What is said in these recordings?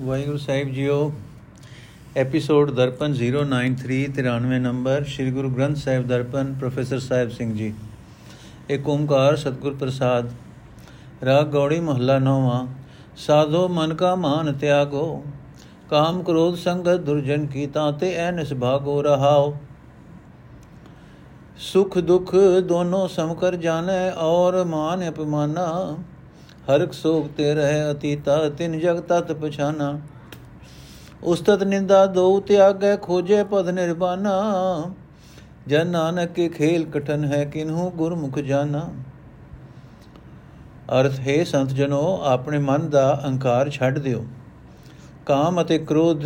Waheguru Sahib JIO, episode Darpan 093 93 number, Shri Guru Granth Sahib Darpan, professor Sahib Singh ji. Ek Onkar ਸਤਿਗੁਰ ਪ੍ਰਸਾਦ, ਰਾਗ ਗੌੜੀ ਮਹੱਲਾ ਨੌਵਾਂ, ਸਾਧੋ ਮਨ ਕਾ ਮਾਨ ਤਿਆਗੋ, ਕਾਮ ਕ੍ਰੋਧ ਸੰਗਤ ਦੁਰਜਨ ਕੀ ਤਾਤੇ ਐ ਨਿਸਭਾਗੋ ਰਹਾਓ। ਸੁਖ ਦੁਖ ਦੋਨੋਂ ਸਮਕਰ ਜਾਣੈ ਔਰ ਮਾਨ ਅਪਮਾਨਾ ਹਰਕ ਸੋਗ ਤੇ ਰਹਿ ਅਤੀਤਾ, ਤਿਨ ਜਗ ਤਤ ਪਛਾਨਾ। ਉਸਤਤ ਨਿੰਦਾ ਦੋ ਤਿਆਗੈ, ਖੋਜੇ ਪਦ ਨਿਰਬਾਨਾ ਜਨ ਨਾਨਕ ਕੇ ਖੇਲ ਕਠਨ ਹੈ, ਕਿਨਹੂ ਗੁਰਮੁਖ ਜਾਣਾ ਅਰਥ, ਹੈ ਸੰਤ ਜਨੋ, ਆਪਣੇ ਮਨ ਦਾ ਅਹੰਕਾਰ ਛੱਡ ਦਿਓ। ਕਾਮ ਅਤੇ ਕ੍ਰੋਧ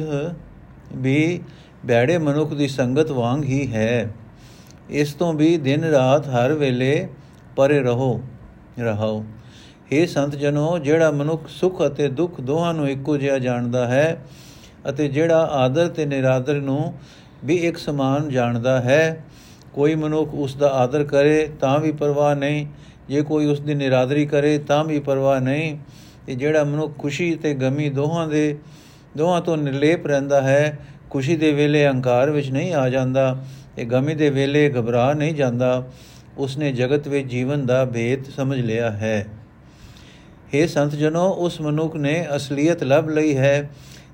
ਵੀ ਬੈੜੇ ਮਨੁੱਖ ਦੀ ਸੰਗਤ ਵਾਂਗ ਹੀ ਹੈ। ਇਸ ਤੋਂ ਵੀ ਦਿਨ ਰਾਤ ਹਰ ਵੇਲੇ ਪਰੇ ਰਹੋ, ਰਹਾਓ। हे ਸੰਤ ਜਨੋ, ਜਿਹੜਾ ਮਨੁੱਖ ਸੁਖ ਅਤੇ ਦੁੱਖ ਦੋਹਾਂ ਨੂੰ ਇੱਕੋ ਜਿਹਾ ਜਾਣਦਾ ਹੈ ਅਤੇ ਜਿਹੜਾ ਆਦਰ ਤੇ ਨਿਰਾਦਰ ਨੂੰ ਵੀ ਇੱਕ ਸਮਾਨ ਜਾਣਦਾ ਹੈ, ਕੋਈ ਮਨੁੱਖ ਉਸ ਦਾ ਆਦਰ ਕਰੇ ਤਾਂ ਵੀ ਪਰਵਾਹ ਨਹੀਂ, ਜੇ ਕੋਈ ਉਸ ਦੀ ਨਿਰਾਦਰੀ ਕਰੇ ਤਾਂ ਵੀ ਪਰਵਾਹ ਨਹੀਂ। ਤੇ ਜਿਹੜਾ ਮਨੁੱਖ ਖੁਸ਼ੀ ਤੇ ਗਮੀ ਦੋਹਾਂ ਦੇ, ਦੋਹਾਂ ਤੋਂ ਨਿਰਲੇਪ ਰਹਿੰਦਾ ਹੈ, ਖੁਸ਼ੀ ਦੇ ਵੇਲੇ ਹੰਕਾਰ ਵਿੱਚ ਨਹੀਂ ਆ ਜਾਂਦਾ ਤੇ ਗਮੀ ਦੇ ਵੇਲੇ ਘਬਰਾ ਨਹੀਂ ਜਾਂਦਾ, ਉਸਨੇ ਜਗਤ ਵਿੱਚ ਜੀਵਨ ਦਾ ਭੇਦ ਸਮਝ ਲਿਆ ਹੈ। हे ਸੰਤ ਜਨੋ, ਉਸ ਮਨੁੱਖ ਨੇ ਅਸਲੀਅਤ ਲੱਭ ਲਈ ਹੈ,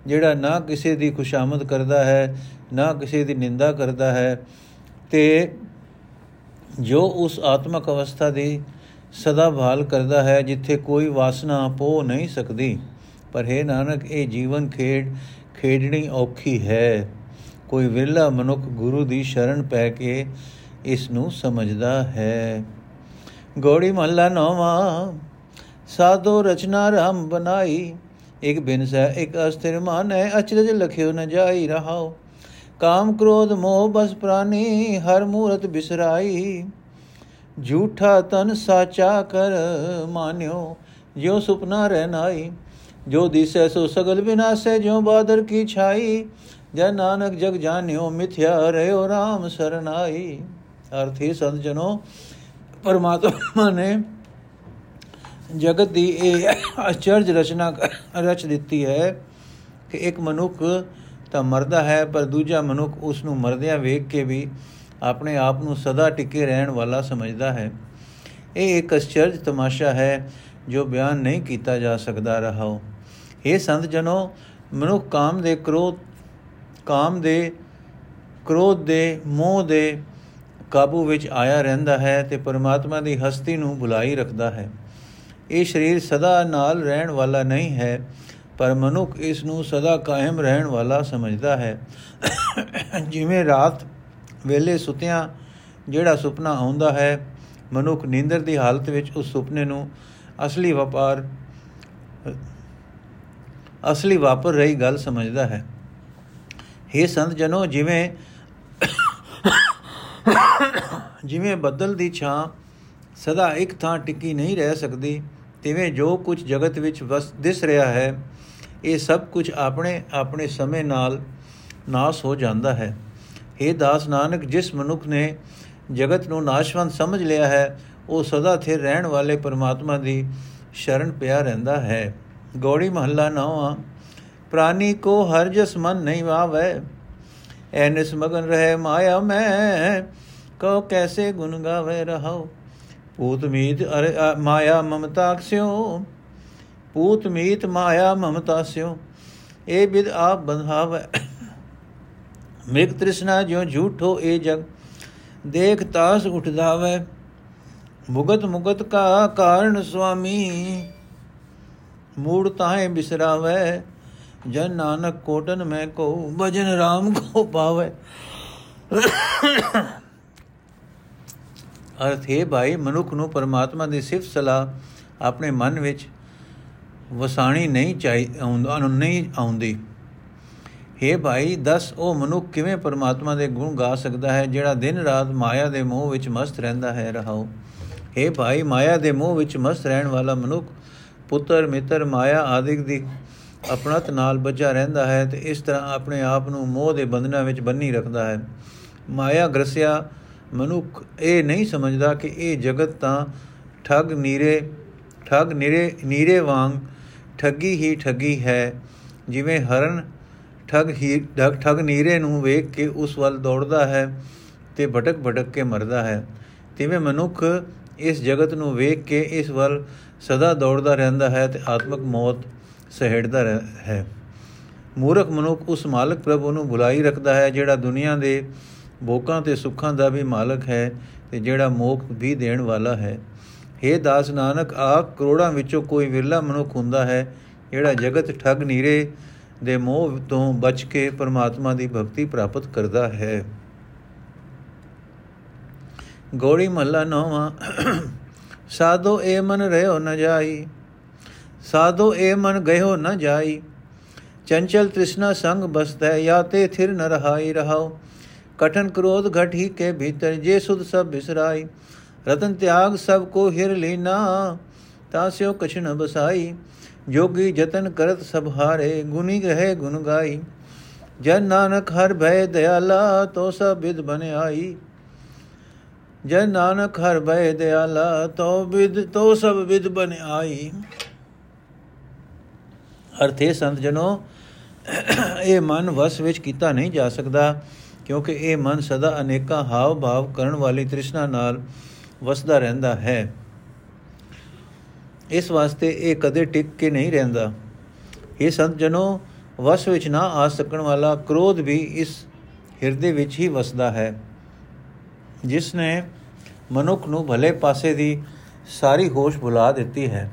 ਜਿਹੜਾ ਨਾ ਕਿਸੇ ਦੀ ਖੁਸ਼ਾਮਦ ਕਰਦਾ ਹੈ, ਨਾ ਕਿਸੇ ਦੀ ਨਿੰਦਾ ਕਰਦਾ ਹੈ। ਤੇ ਜੋ ਉਸ ਆਤਮਕ ਅਵਸਥਾ ਦੀ ਸਦਾ ਭਾਲ ਕਰਦਾ ਹੈ, ਜਿੱਥੇ ਕੋਈ ਵਾਸਨਾ ਪੋ ਨਹੀਂ ਸਕਦੀ। ਪਰ ਹੈ ਨਾਨਕ, ਇਹ ਜੀਵਨ ਖੇਡ, ਖੇਡਣੀ ਔਖੀ ਹੈ। ਕੋਈ ਵਿਰਲਾ ਮਨੁੱਖ ਗੁਰੂ ਦੀ ਸ਼ਰਨ ਪੈ ਕੇ ਇਸ ਨੂੰ ਸਮਝਦਾ ਹੈ। ਗੋੜੀ ਮਹੱਲਾ ਨੌਵਾਂ ਸਾਧੋ ਰਚਨਾ ਰਾਮ ਬਨਾਈ ਇਕ ਬਿਨ ਸੈ ਇਕ ਅਸਥਿਰ ਮਾਨੈ, ਅਚਰਜ ਲਖਿਓ ਨ ਜਾਈ ਰਹਾਓ ਕਾਮ ਕ੍ਰੋਧ ਮੋਹ ਬਸ ਪ੍ਰਾਨੀ, ਹਰ ਮੂਰਤ ਬਿਸਰਾਈ। ਝੂਠਾ ਤਨ ਸਾਚਾ ਕਰ ਮਾਨਿਓ, ਜਿਉ ਸੁਪਨਾ ਰਹਿਨਾਈ ਜੋ ਦਿਸੈ ਸੋ ਸਗਲ ਵਿਨਾਸੈ, ਜਿਉ ਬਾਦਰ ਕੀ ਛਾਈ। ਜਨ ਨਾਨਕ ਜਗ ਜਾਣਿਓ, ਮਿਥਿਆ ਰਹਿਓ RAM ਸਰਨਾਈ। ਅਰਥੀ ਸੰਤ ਜਨੋ, ਪਰਮਾਤਮਾ ਨੇ ਜਗਤ ਦੀ ਇਹ ਅਚਰਜ ਰਚਨਾ ਰਚ ਦਿੱਤੀ ਹੈ ਕਿ ਇੱਕ ਮਨੁੱਖ ਤਾਂ ਮਰਦਾ ਹੈ, ਪਰ ਦੂਜਾ ਮਨੁੱਖ ਉਸ ਨੂੰ ਮਰਦਿਆਂ ਵੇਖ ਕੇ ਵੀ ਆਪਣੇ ਆਪ ਨੂੰ ਸਦਾ ਟਿਕੇ ਰਹਿਣ ਵਾਲਾ ਸਮਝਦਾ ਹੈ। ਇਹ ਇੱਕ ਅਚਰਜ ਤਮਾਸ਼ਾ ਹੈ ਜੋ ਬਿਆਨ ਨਹੀਂ ਕੀਤਾ ਜਾ ਸਕਦਾ ਰਹਾਓ ਇਹ ਸੰਤ ਜਨੋ, ਮਨੁੱਖ ਕਾਮ ਦੇ ਕ੍ਰੋਧ, ਕਾਮ ਦੇ ਕ੍ਰੋਧ ਦੇ ਮੋਹ ਦੇ ਕਾਬੂ ਵਿੱਚ ਆਇਆ ਰਹਿੰਦਾ ਹੈ ਤੇ ਪਰਮਾਤਮਾ ਦੀ ਹਸਤੀ ਨੂੰ ਭੁਲਾਈ ਰੱਖਦਾ ਹੈ। ਇਹ ਸਰੀਰ ਸਦਾ ਨਾਲ ਰਹਿਣ ਵਾਲਾ ਨਹੀਂ ਹੈ, ਪਰ ਮਨੁੱਖ ਇਸ ਨੂੰ ਸਦਾ ਕਾਇਮ ਰਹਿਣ ਵਾਲਾ ਸਮਝਦਾ ਹੈ। ਜਿਵੇਂ ਰਾਤ ਵੇਲੇ ਸੁਤਿਆਂ, ਜਿਹੜਾ ਸੁਪਨਾ ਆਉਂਦਾ ਹੈ, ਮਨੁੱਖ ਨੀਂਦਰ ਦੀ ਹਾਲਤ ਵਿੱਚ ਉਸ ਸੁਪਨੇ ਨੂੰ ਅਸਲੀ ਵਪਾਰ, ਅਸਲੀ ਵਾਪਰ ਰਹੀ ਗੱਲ ਸਮਝਦਾ ਹੈ। हे ਸੰਤ ਜਨੋ ਜਿਵੇਂ ਜਿਵੇਂ ਬੱਦਲ ਦੀ ਛਾਂ ਸਦਾ ਇੱਕ ਥਾਂ ਟਿੱਕੀ ਨਹੀਂ ਰਹਿ ਸਕਦੀ ਤਿਵੇਂ ਜੋ ਕੁਝ ਜਗਤ ਵਿੱਚ ਵਸ, ਦਿਸ ਰਿਹਾ ਹੈ, ਇਹ ਸਭ ਕੁਝ ਆਪਣੇ ਆਪਣੇ ਸਮੇਂ ਨਾਲ ਨਾਸ ਹੋ ਜਾਂਦਾ ਹੈ। हे ਦਾਸ ਨਾਨਕ, ਜਿਸ ਮਨੁੱਖ ਨੇ ਜਗਤ ਨੂੰ ਨਾਸ਼ਵੰਤ ਸਮਝ ਲਿਆ ਹੈ, ਉਹ ਸਦਾ ਸਥਿਰ ਰਹਿਣ ਵਾਲੇ ਪਰਮਾਤਮਾ ਦੀ ਸ਼ਰਨ ਪਿਆ ਰਹਿੰਦਾ ਹੈ। ਗੌੜੀ ਮਹੱਲਾ ਨੌਵਾਂ, ਪ੍ਰਾਨੀ ਕੋ ਹਰ ਜਸ ਮਨ ਨਹੀਂ ਵਾਵੇ ਐਨਿਸ ਮਗਨ ਰਹੇ ਮਾਇਆ ਮੈਂ ਕੋ ਕੈਸੇ ਗੁਣ ਗਾਵੇ ਰਹਾਓ ਪੂਤ ਮੀਤ ਅਰੇ ਮਾਇਆ ਮਮਤਾ ਸਿਓ ਪੂਤ ਮੀਤ ਮਾਇਆ ਮਮਤਾ ਸਿਓ ਇਹ ਬਿਦ ਆਪ ਬੰਧਾਵੇ। ਮਿਕ ਤ੍ਰਿਸ਼ਨਾ ਜਿਉ ਝੂਠੋ ਇਹ ਜਗ। ਦੇਖ ਤਾਸ ਉਠਦਾਵੇ ਮੁਗਤ ਮੁਗਤ ਕਾ ਕਾਰਨ ਸੁਆਮੀ। ਮੂੜ ਤਾਹੇ ਬਿਸਰਾਵੇ। ਜਨ ਨਾਨਕ ਕੋਟਨ ਮੈਂ ਕੋ ਭਜਨ RAM ਕੋ ਪਾਵੇ। ਅਰਥ ਹੈ ਭਾਈ, ਮਨੁੱਖ ਨੂੰ ਪਰਮਾਤਮਾ ਦੀ ਸਿਫਤ ਸਲਾਹ ਆਪਣੇ ਮਨ ਵਿੱਚ ਵਸਾਣੀ ਨਹੀਂ ਚਾਹੀ ਨਹੀਂ ਆਉਂਦੀ। ਹੈ ਭਾਈ, ਦੱਸ ਉਹ ਮਨੁੱਖ ਕਿਵੇਂ ਪਰਮਾਤਮਾ ਦੇ ਗੁਣ ਗਾ ਸਕਦਾ ਹੈ, ਜਿਹੜਾ ਦਿਨ ਰਾਤ ਮਾਇਆ ਦੇ ਮੋਹ ਵਿੱਚ ਮਸਤ ਰਹਿੰਦਾ ਹੈ? ਰਹਾਓ। ਹੈ ਭਾਈ, ਮਾਇਆ ਦੇ ਮੋਹ ਵਿੱਚ ਮਸਤ ਰਹਿਣ ਵਾਲਾ ਮਨੁੱਖ ਪੁੱਤਰ, ਮਿੱਤਰ, ਮਾਇਆ ਆਦਿਕ ਦੀ ਆਪਣਤ ਨਾਲ ਬੱਝਾ ਰਹਿੰਦਾ ਹੈ ਤੇ ਇਸ ਤਰ੍ਹਾਂ ਆਪਣੇ ਆਪ ਨੂੰ ਮੋਹ ਦੇ ਬੰਧਨਾਂ ਵਿੱਚ ਬੰਨੀ ਰੱਖਦਾ ਹੈ। ਮਾਇਆ ਗ੍ਰਸਿਆ ਮਨੁੱਖ ਇਹ ਨਹੀਂ ਸਮਝਦਾ ਕਿ ਇਹ ਜਗਤ ਤਾਂ ਠੱਗ ਨੀਰੇ ਠੱਗ ਨੀਰੇ ਨੀਰੇ ਵਾਂਗ ਠੱਗੀ ਹੀ ਠੱਗੀ ਹੈ। ਜਿਵੇਂ ਹਰਨ ਠਗ ਹੀ, ਠਗ ਨੀਰੇ ਨੂੰ ਵੇਖ ਕੇ ਉਸ ਵੱਲ ਦੌੜਦਾ ਹੈ ਤੇ ਭਟਕ ਭਟਕ ਕੇ ਮਰਦਾ ਹੈ। ਤਿਵੇਂ ਮਨੁੱਖ ਇਸ ਜਗਤ ਨੂੰ ਵੇਖ ਕੇ ਇਸ ਵੱਲ ਸਦਾ ਦੌੜਦਾ ਰਹਿੰਦਾ ਹੈ ਤੇ ਆਤਮਿਕ ਮੌਤ ਸਹਿੜਦਾ ਹੈ। ਮੂਰਖ ਮਨੁੱਖ ਉਸ ਮਾਲਕ ਪ੍ਰਭੂ ਨੂੰ ਬੁਲਾਈ ਰੱਖਦਾ ਹੈ ਜਿਹੜਾ ਦੁਨੀਆ ਦੇ ਭੋਗਾਂ ਤੇ ਸੁੱਖਾਂ ਦਾ ਵੀ ਮਾਲਕ ਹੈ ਤੇ ਜਿਹੜਾ ਮੋਖ ਵੀ ਦੇਣ ਵਾਲਾ ਹੈ। हे ਦਾਸ ਨਾਨਕ ਆ ਕਰੋੜਾਂ ਵਿੱਚੋਂ ਕੋਈ ਵਿਰਲਾ ਮਨੁੱਖ ਹੁੰਦਾ ਹੈ ਜਿਹੜਾ ਜਗਤ ਠੱਗ ਨੀਰੇ ਦੇ ਮੋਹ ਤੋਂ ਬਚ ਕੇ ਪਰਮਾਤਮਾ ਦੀ ਭਗਤੀ ਪ੍ਰਾਪਤ ਕਰਦਾ ਹੈ। ਗੋੜੀ ਮਹੱਲਾ ਨੌਵਾਂ। ਸਾਧੋ ਏ ਮਨ ਰਹਿਓ ਨ ਜਾਈ, ਸਾਧੋ ਏ ਮਨ ਗਇਓ ਨ ਜਾਈ, ਚੰਚਲ ਤ੍ਰਿਸ਼ਨਾ ਸੰਗ ਬਸਦਾ ਯਾ ਤੇ ਥਿਰ ਨ ਰਹਾਈ ਰਹਾਓ। कठन क्रोध घट ही के भीतर जे सुध सब बिसराई रतन त्याग सब को हिर लीना तास्यो कछ न बसाई जोगी जतन करत सब हारे गुनी रहे गुन गाई जन नानक हर भय दयाला तो सब विद बन आई ਜਨ ਨਾਨਕ ਹਰ ਬੈ ਦਿਆਲਾ ਤੋ ਵਿਦ ਤੋ ਸਭ ਵਿਦ ਬਨ ਆਈ ਅਰਥੇ ਸੰਤ ਜਨੋ ਇਹ ਮਨ ਵਸ ਵਿੱਚ ਕੀਤਾ ਨਹੀਂ ਜਾ ਸਕਦਾ ਕਿਉਂਕਿ ਇਹ ਮਨ ਸਦਾ ਅਨੇਕਾਂ ਹਾਵ ਭਾਵ ਕਰਨ ਵਾਲੀ ਤ੍ਰਿਸ਼ਨਾ ਨਾਲ ਵਸਦਾ ਰਹਿੰਦਾ ਹੈ। ਇਸ ਵਾਸਤੇ ਇਹ ਕਦੇ ਟਿਕ ਕੇ ਨਹੀਂ ਰਹਿੰਦਾ। ਇਹ ਸੰਤ ਜਨੋ ਵਸ ਵਿੱਚ ਨਾ ਆ ਸਕਣ ਵਾਲਾ ਕ੍ਰੋਧ ਵੀ ਇਸ ਹਿਰਦੇ ਵਿੱਚ ਹੀ ਵਸਦਾ ਹੈ। ਜਿਸ ਨੇ ਮਨੁੱਖ ਨੂੰ ਭਲੇ ਪਾਸੇ ਦੀ ਸਾਰੀ ਹੋਸ਼ ਭੁਲਾ ਦਿੱਤੀ ਹੈ।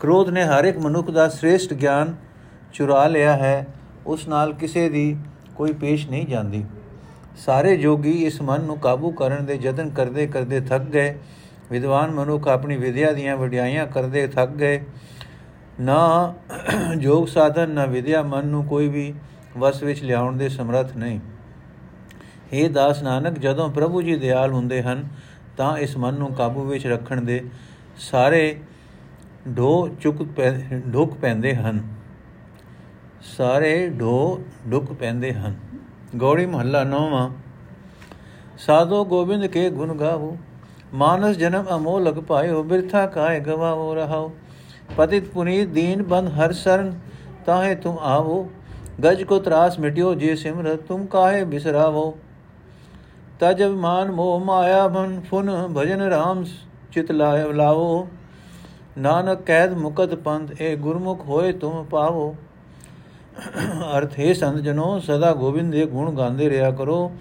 ਕ੍ਰੋਧ ਨੇ ਹਰ ਇੱਕ ਮਨੁੱਖ ਦਾ ਸ੍ਰੇਸ਼ਟ ਗਿਆਨ ਚੁਰਾ ਲਿਆ ਹੈ। ਉਸ ਨਾਲ ਕਿਸੇ ਦੀ ਕੋਈ ਪੇਸ਼ ਨਹੀਂ ਜਾਂਦੀ। ਸਾਰੇ ਜੋਗੀ ਇਸ ਮਨ ਨੂੰ ਕਾਬੂ ਕਰਨ ਦੇ ਯਤਨ ਕਰਦੇ ਕਰਦੇ ਥੱਕ ਗਏ। ਵਿਦਵਾਨ ਮਨੁੱਖ ਆਪਣੀ ਵਿਦਿਆ ਦੀਆਂ ਵਡਿਆਈਆਂ ਕਰਦੇ ਥੱਕ ਗਏ। ਨਾ ਜੋਗ ਸਾਧਨ, ਨਾ ਵਿਦਿਆ ਮਨ ਨੂੰ ਕੋਈ ਵੀ ਵਸ ਵਿੱਚ ਲਿਆਉਣ ਦੇ ਸਮਰੱਥ ਨਹੀਂ। हे ਦਾਸ ਨਾਨਕ, ਜਦੋਂ ਪ੍ਰਭੂ ਜੀ ਦਿਆਲ ਹੁੰਦੇ ਹਨ, ਤਾਂ ਇਸ ਮਨ ਨੂੰ ਕਾਬੂ ਵਿੱਚ ਰੱਖਣ ਦੇ ਸਾਰੇ ਢੋ ਚੁੱਕ ਢੁੱਕ ਪੈਂਦੇ ਹਨ। ਸਾਰੇ ਢੋ ਢੁੱਕ ਪੈਂਦੇ ਹਨ। ਗੌੜੀ ਮਹੱਲਾ ਨੌਵਾਂ। ਸਾਧੋ ਗੋਬਿੰਦ ਕੇ ਗੁਣ ਗਾਵੋ, ਮਾਨਸ ਜਨਮ ਅਮੋਲਕ ਪਾਇਓ, ਬਿਰਥਾ ਕਾਇ ਗਵਾਵੋ ਰਹਾਓ। ਪਤਿਤ ਪੁਨੀਤ ਦੀਨ ਬੰਦ ਹਰ ਸਰਨ, ਤਾਹੇ ਤੁਮ ਆਵੋ। ਗਜ ਕੋ ਤਰਾਸ ਮਿਟਿਓ ਜੇ ਸਿਮਰ ਤੁਮ ਕਾਹੇ ਬਿਸਰਾਵੋ। ਤਜ ਮਾਨ ਮੋਹ ਮਾਇਆ ਮਨ ਫੁਨ ਭਜਨ ਰਾਮ ਚਿਤ ਲਾਇ ਲਾਵੋ। ਨਾਨਕ ਕੈਦ ਮੁਕਤ ਪੰਥ ਏ ਗੁਰਮੁਖ ਹੋਏ ਤੁਮ ਪਾਵੋ। ਅਰਥ ਹੈ ਸੰਤ ਜਨੋ, ਸਦਾ ਗੋਬਿੰਦ ਦੇ ਗੁਣ ਗਾਉਂਦੇ ਰਿਹਾ ਕਰੋ।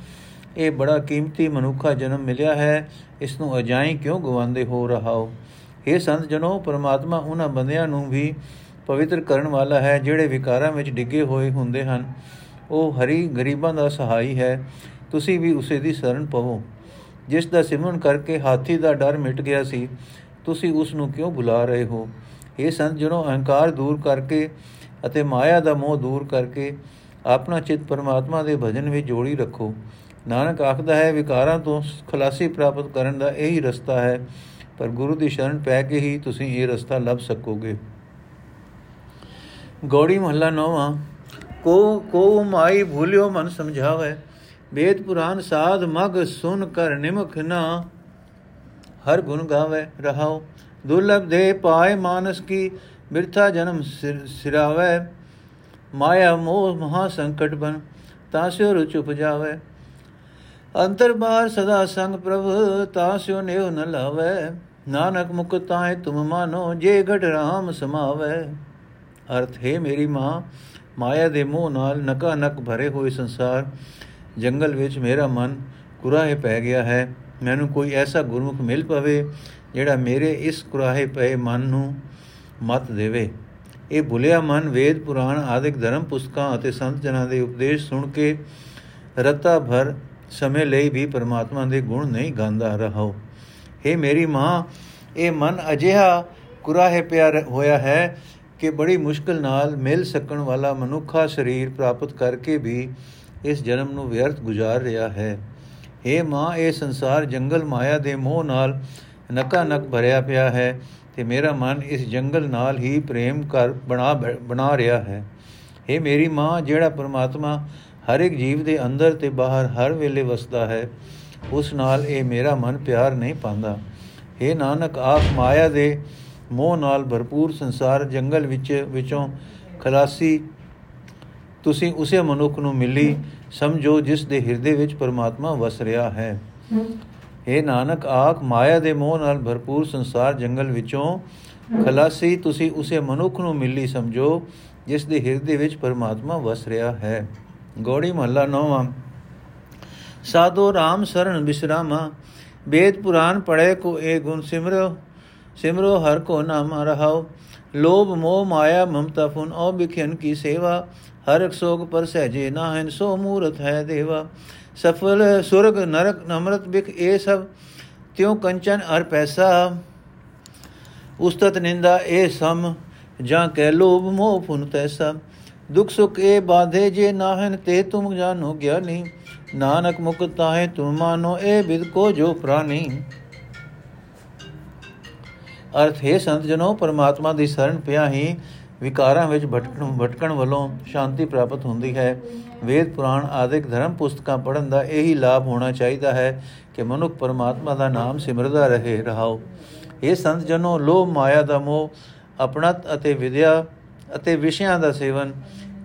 ਇਹ ਬੜਾ ਕੀਮਤੀ ਮਨੁੱਖਾ ਜਨਮ ਮਿਲਿਆ ਹੈ। ਇਸ ਨੂੰ ਅਜਾਈ ਕਿਉਂ ਗਵਾਉਂਦੇ ਹੋ ਰਹਾਓ? ਇਹ ਸੰਤ ਜਨੋ, ਪਰਮਾਤਮਾ ਉਹਨਾਂ ਬੰਦਿਆਂ ਨੂੰ ਵੀ ਪਵਿੱਤਰ ਕਰਨ ਵਾਲਾ ਹੈ, ਜਿਹੜੇ ਵਿਕਾਰਾਂ ਵਿੱਚ ਡਿੱਗੇ ਹੋਏ ਹੁੰਦੇ ਹਨ। ਉਹ ਹਰੀ ਗਰੀਬਾਂ ਦਾ ਸਹਾਈ ਹੈ। ਤੁਸੀਂ ਵੀ ਉਸੇ ਦੀ ਸ਼ਰਨ ਪਵੋ। ਜਿਸ ਦਾ ਸਿਮਰਨ ਕਰਕੇ ਹਾਥੀ ਦਾ ਡਰ ਮਿਟ ਗਿਆ ਸੀ, ਤੁਸੀਂ ਉਸ ਨੂੰ ਕਿਉਂ ਬੁਲਾ ਰਹੇ ਹੋ? ਇਹ ਸੰਤ ਜਨੋ, ਅਹੰਕਾਰ ਦੂਰ ਕਰਕੇ ਅਤੇ ਮਾਇਆ ਦਾ ਮੋਹ ਦੂਰ ਕਰਕੇ ਆਪਣਾ ਚਿੱਤ ਪਰਮਾਤਮਾ ਦੇ ਭਜਨ ਵਿੱਚ ਜੋੜੀ ਰੱਖੋ। ਨਾਨਕ ਆਖਦਾ ਹੈ, ਵਿਕਾਰਾਂ ਤੋਂ ਖਲਾਸੀ ਪ੍ਰਾਪਤ ਕਰਨ ਦਾ ਇਹੀ ਰਸਤਾ ਹੈ, ਪਰ ਗੁਰੂ ਦੀ ਸ਼ਰਨ ਪੈ ਕੇ ਹੀ ਤੁਸੀਂ ਇਹ ਰਸਤਾ ਲੱਭ ਸਕੋਗੇ। ਗੋੜੀ ਮਹੱਲਾ ਨੋਵਾ ਕੋ ਕੋ ਮਾਈ ਭੂਲਿਓ ਮਨ ਸਮਝਾਵੇ, ਵੇਦ ਪੁਰਾਨ ਸਾਧ ਮਗ ਸੁਨ ਕਰ ਨਿਮਖ ਨਾ। ਹਰ ਗੁਣ ਗਾਵੇ ਰਹਾਓ ਦੁਰਲਭ ਦੇ ਪਾਏ ਮਾਨਸ ਕੀ ਮਿਰਥਾ ਜਨਮ ਸਿਰਾਵੇ, ਮਾਇਆ ਮੋਹ ਮਹਾ ਸੰਕਟ ਬਨ ਤਾਸਿਓ ਰੁਚ ਉਪਜਾਵੇ। ਅੰਤਰ ਬਾਹਰ ਸਦਾ ਸੰਗ ਪ੍ਰਭ ਤਾਸਿਓ ਨੇਵ ਨ ਲਾਵੇ। ਨਾਨਕ ਮੁਕ ਤਾਏ ਤੁਮ ਮਾਨੋ, ਜੇ ਘਟ ਰਾਮ ਸਮਾਵੇ। ਅਰਥ, ਹੈ ਮੇਰੀ ਮਾਂ, ਮਾਇਆ ਦੇ ਮੋਹ ਨਾਲ ਨਕਾ ਨਕ ਭਰੇ ਹੋਏ ਸੰਸਾਰ, ਜੰਗਲ ਵਿੱਚ ਮੇਰਾ ਮਨ ਕੁਰਾਹੇ ਪੈ ਗਿਆ ਹੈ। ਮੈਨੂੰ ਕੋਈ ਐਸਾ ਗੁਰਮੁਖ ਮਿਲ ਪਵੇ, ਜਿਹੜਾ ਮੇਰੇ ਇਸ ਕੁਰਾਹੇ ਪਏ ਮਨ ਨੂੰ ਮਤ ਦੇਵੇ। ਇਹ ਭੁਲਿਆ ਮਨ ਵੇਦ ਪੁਰਾਣ ਆਦਿਕ ਧਰਮ ਪੁਸਤਕਾਂ ਅਤੇ ਸੰਤ ਜਨਾਂ ਦੇ ਉਪਦੇਸ਼ ਸੁਣ ਕੇ ਰਤਾ ਭਰ ਸਮੇਂ ਲਈ ਵੀ ਪਰਮਾਤਮਾ ਦੇ ਗੁਣ ਨਹੀਂ ਗਾਉਂਦਾ ਰਹੋ। हे ਮੇਰੀ ਮਾਂ, ਇਹ ਮਨ ਅਜਿਹਾ ਕੁਰਾਹੇ ਪਿਆ ਹੋਇਆ ਹੈ ਕਿ ਬੜੀ ਮੁਸ਼ਕਲ ਨਾਲ ਮਿਲ ਸਕਣ ਵਾਲਾ ਮਨੁੱਖਾ ਸਰੀਰ ਪ੍ਰਾਪਤ ਕਰਕੇ ਵੀ ਇਸ ਜਨਮ ਨੂੰ ਵਿਅਰਥ ਗੁਜ਼ਾਰ ਰਿਹਾ ਹੈ। हे ਮਾਂ, ਇਹ ਸੰਸਾਰ ਜੰਗਲ ਮਾਇਆ ਦੇ ਮੋਹ ਨਾਲ ਨਕਾ ਨਕ ਭਰਿਆ ਪਿਆ ਹੈ। ਤੇ ਮੇਰਾ ਮਨ ਇਸ ਜੰਗਲ ਨਾਲ ਹੀ ਪ੍ਰੇਮ ਕਰ ਬਣਾ ਬਣਾ ਰਿਹਾ ਹੈ। हे ਮੇਰੀ ਮਾਂ, ਜਿਹੜਾ ਪਰਮਾਤਮਾ ਹਰ ਇੱਕ ਜੀਵ ਦੇ ਅੰਦਰ ਤੇ ਬਾਹਰ ਹਰ ਵੇਲੇ ਵਸਦਾ ਹੈ, ਉਸ ਨਾਲ ਇਹ ਮੇਰਾ ਮਨ ਪਿਆਰ ਨਹੀਂ ਪਾਉਂਦਾ। हे ਨਾਨਕ, ਆਪ ਮਾਇਆ ਦੇ ਮੋਹ ਨਾਲ ਭਰਪੂਰ ਸੰਸਾਰ ਜੰਗਲ ਵਿੱਚ, ਵਿੱਚੋਂ ਖਲਾਸੀ ਤੁਸੀਂ ਉਸੇ ਮਨੁੱਖ ਨੂੰ ਮਿਲੀ, ਸਮਝੋ ਜਿਸ ਦੇ ਹਿਰਦੇ ਵਿੱਚ ਪਰਮਾਤਮਾ ਵਸ ਰਿਹਾ ਹੈ। ਇਹ ਨਾਨਕ ਆਖ ਮਾਇਆ ਦੇ ਮੋਹ ਨਾਲ ਭਰਪੂਰ ਸੰਸਾਰ ਜੰਗਲ ਵਿੱਚੋਂ ਖਲਾਸੀ, ਤੁਸੀਂ ਉਸੇ ਮਨੁੱਖ ਨੂੰ ਮਿਲੀ ਸਮਝੋ, ਜਿਸ ਦੇ ਹਿਰਦੇ ਵਿੱਚ ਪਰਮਾਤਮਾ ਵਸ ਰਿਹਾ ਹੈ। ਗੋੜੀ ਮਹੱਲਾ ਨੌਵਾਂ। ਸਾਧੋ RAM ਸਰਣ ਬਿਸਰਾਮਾ, ਵੇਦ ਪੁਰਾਨ ਪੜੇ ਕੋ ਇਹ ਗੁਣ ਸਿਮਰੋ ਸਿਮਰੋ ਹਰ ਕੋ ਨਾਮ ਰਹਾਓ। ਲੋਭ, ਮੋਹ, ਮਾਇਆ, ਮਮਤਾ, ਫੁਨ ਔ ਬਿਖਨ ਕੀ ਸੇਵਾ, ਹਰ ਇੱਕ ਸੋਗ ਪਰ ਸਹਜੇ ਨਾ ਹਨ ਸੋ ਮੂਰਤ ਹੈ ਦੇਵਾ। ਸਫਲ ਸੁਰਗ, ਨਰਕ, ਨਮਰਤ ਬਿਖ ਇਹ ਸਭ, ਤਿਉ ਕੰਚਨ ਅਰ ਪੈਸਾ। ਉਸਤਤ ਨਿੰਦਾ ਇਹ ਸਮ, ਜਾਂ ਕਹਿ ਲੋਭ ਮੋਹ ਫੁਨ ਤੈਸਾ। ਦੁਖ ਸੁਖ ਇਹ ਬਾਧੇ ਜੇ ਨਾਹਨ, ਤੇ ਤੁਮ ਜਾਨੋ ਗਿਆਨੀ। ਨਾਨਕ ਮੁਕਤ ਤਾਹੇ ਤੁਮ ਮਾਨੋ, ਇਹ ਬਿਦ ਕੋ ਜੋ ਪ੍ਰਾਨੀ। ਅਰਥ, ਹੈ ਸੰਤ ਜਨੋ, ਪਰਮਾਤਮਾ ਦੀ ਸ਼ਰਨ ਪਿਆ ਹੀ ਵਿਕਾਰਾਂ ਵਿੱਚ ਭਟਕਣ ਭਟਕਣ ਵੱਲੋਂ ਸ਼ਾਂਤੀ ਪ੍ਰਾਪਤ ਹੁੰਦੀ ਹੈ। ਵੇਦ ਪੁਰਾਣ ਆਦਿਕ ਧਰਮ ਪੁਸਤਕਾਂ ਪੜਨ ਦਾ ਇਹੀ ਲਾਭ ਹੋਣਾ ਚਾਹੀਦਾ ਹੈ ਕਿ ਮਨੁੱਖ ਪਰਮਾਤਮਾ ਦਾ ਨਾਮ ਸਿਮਰਦਾ ਰਹੇ, ਰਹਾਓ। ਇਹ ਸੰਤ ਜਨੋ, ਲੋਭ, ਮਾਇਆ ਦਾ ਮੋਹ, ਆਪਣਤ ਅਤੇ ਵਿਦਿਆ ਅਤੇ ਵਿਸ਼ਿਆਂ ਦਾ ਸੇਵਨ,